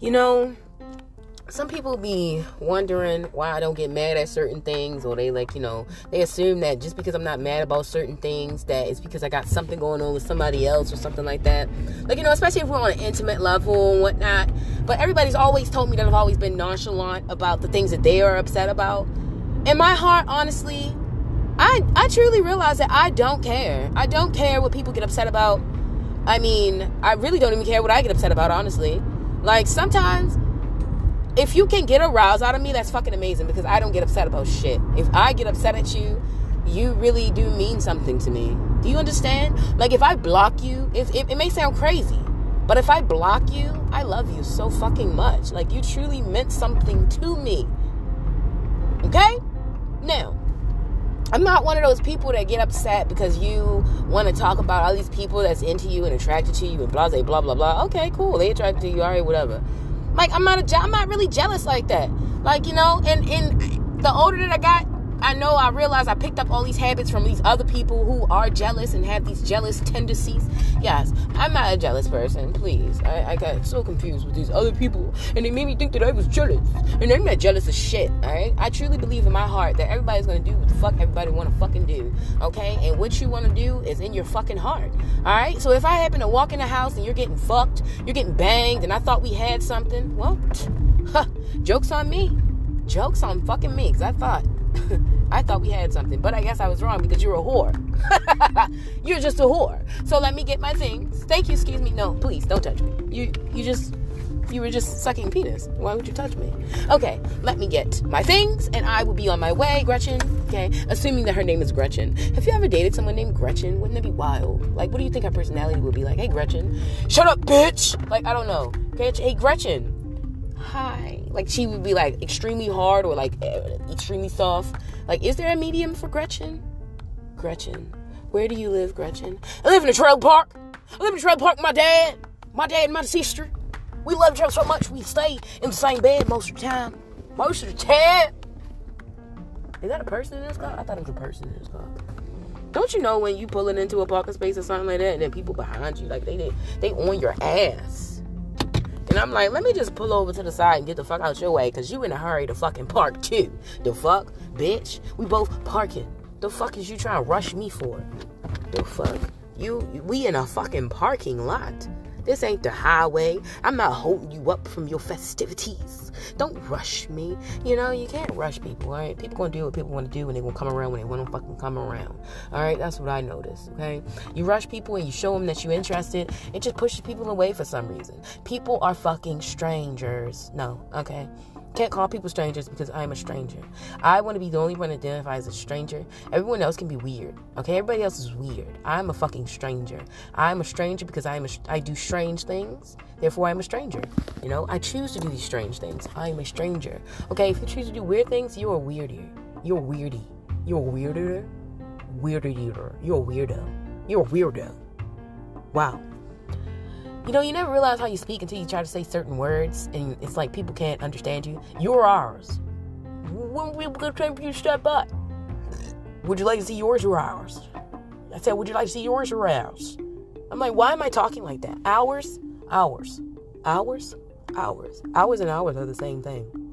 You know, some people be wondering why I don't get mad at certain things, or they like, you know, they assume that just because I'm not mad about certain things, that it's because I got something going on with somebody else or something like that. Like, you know, especially if we're on an intimate level and whatnot. But everybody's always told me that I've always been nonchalant about the things that they are upset about. In my heart, honestly, I I truly realize that I don't care. I don't care what people get upset about. I mean, I really don't even care what I get upset about, honestly. Like sometimes if you can get a rouse out of me, that's fucking amazing because I don't get upset about shit. If I get upset at you, you really do mean something to me. Do you understand? Like if I block you, if it, it may sound crazy, but if I block you, I love you so fucking much. Like you truly meant something to me. Okay? I'm not one of those people that get upset because you want to talk about all these people that's into you and attracted to you and blah blah blah blah blah. Okay, cool. They attracted to you, all right, whatever. Like I'm not a, I'm not really jealous like that. Like you know, and and the older that I got, I know I realized I picked up all these habits from these other people who are jealous and have these jealous tendencies. Yes, I'm not a jealous person. Please, I, I got so confused with these other people, and they made me think that I was jealous. And I'm not jealous of shit. All right, I truly believe in my heart that everybody's gonna do what the fuck everybody want to fucking do. Okay, and what you want to do is in your fucking heart. All right. So if I happen to walk in the house and you're getting fucked, you're getting banged, and I thought we had something, well, huh, jokes on me. Jokes on fucking me, cause I thought. I thought we had something, but I guess I was wrong because you're a whore. you're just a whore. So let me get my things. Thank you. Excuse me. No, please don't touch me. You you just you were just sucking penis. Why would you touch me? Okay, let me get my things and I will be on my way, Gretchen. Okay, assuming that her name is Gretchen. Have you ever dated someone named Gretchen? Wouldn't that be wild? Like, what do you think her personality would be like? Hey, Gretchen, shut up, bitch. Like, I don't know. Okay, hey, Gretchen. Hi. Like, she would be like extremely hard or like eh, extremely soft. Like, is there a medium for Gretchen? Gretchen. Where do you live, Gretchen? I live in a trailer park. I live in a trailer park with my dad, my dad and my sister. We love each other so much we stay in the same bed most of the time. Most of the time. Is that a person in this car? I thought it was a person in this car. Don't you know when you pulling into a parking space or something like that, and then people behind you, like they they, they on your ass. And I'm like, let me just pull over to the side and get the fuck out your way, cause you in a hurry to fucking park too. The fuck, bitch? We both parking. The fuck is you trying to rush me for? The fuck? You, we in a fucking parking lot. This ain't the highway. I'm not holding you up from your festivities. Don't rush me. You know, you can't rush people, alright? People gonna do what people wanna do and they gonna come around when they wanna fucking come around. Alright, that's what I noticed, okay? You rush people and you show them that you're interested, it just pushes people away for some reason. People are fucking strangers. No, okay? Can't call people strangers because I'm a stranger. I want to be the only one identified as a stranger. Everyone else can be weird. Okay, everybody else is weird. I'm a fucking stranger. I'm a stranger because I'm I do strange things. Therefore, I'm a stranger. You know, I choose to do these strange things. I'm a stranger. Okay, if you choose to do weird things, you're a. You're weirdy. You're weirder. Weirder. You're a weirdo. You're a weirdo. Wow. You know, you never realize how you speak until you try to say certain words, and it's like people can't understand you. You're ours. When we gonna take you to step up? Would you like to see yours or ours? I said, would you like to see yours or ours? I'm like, why am I talking like that? Hours, hours, hours, hours, hours, and hours are the same thing.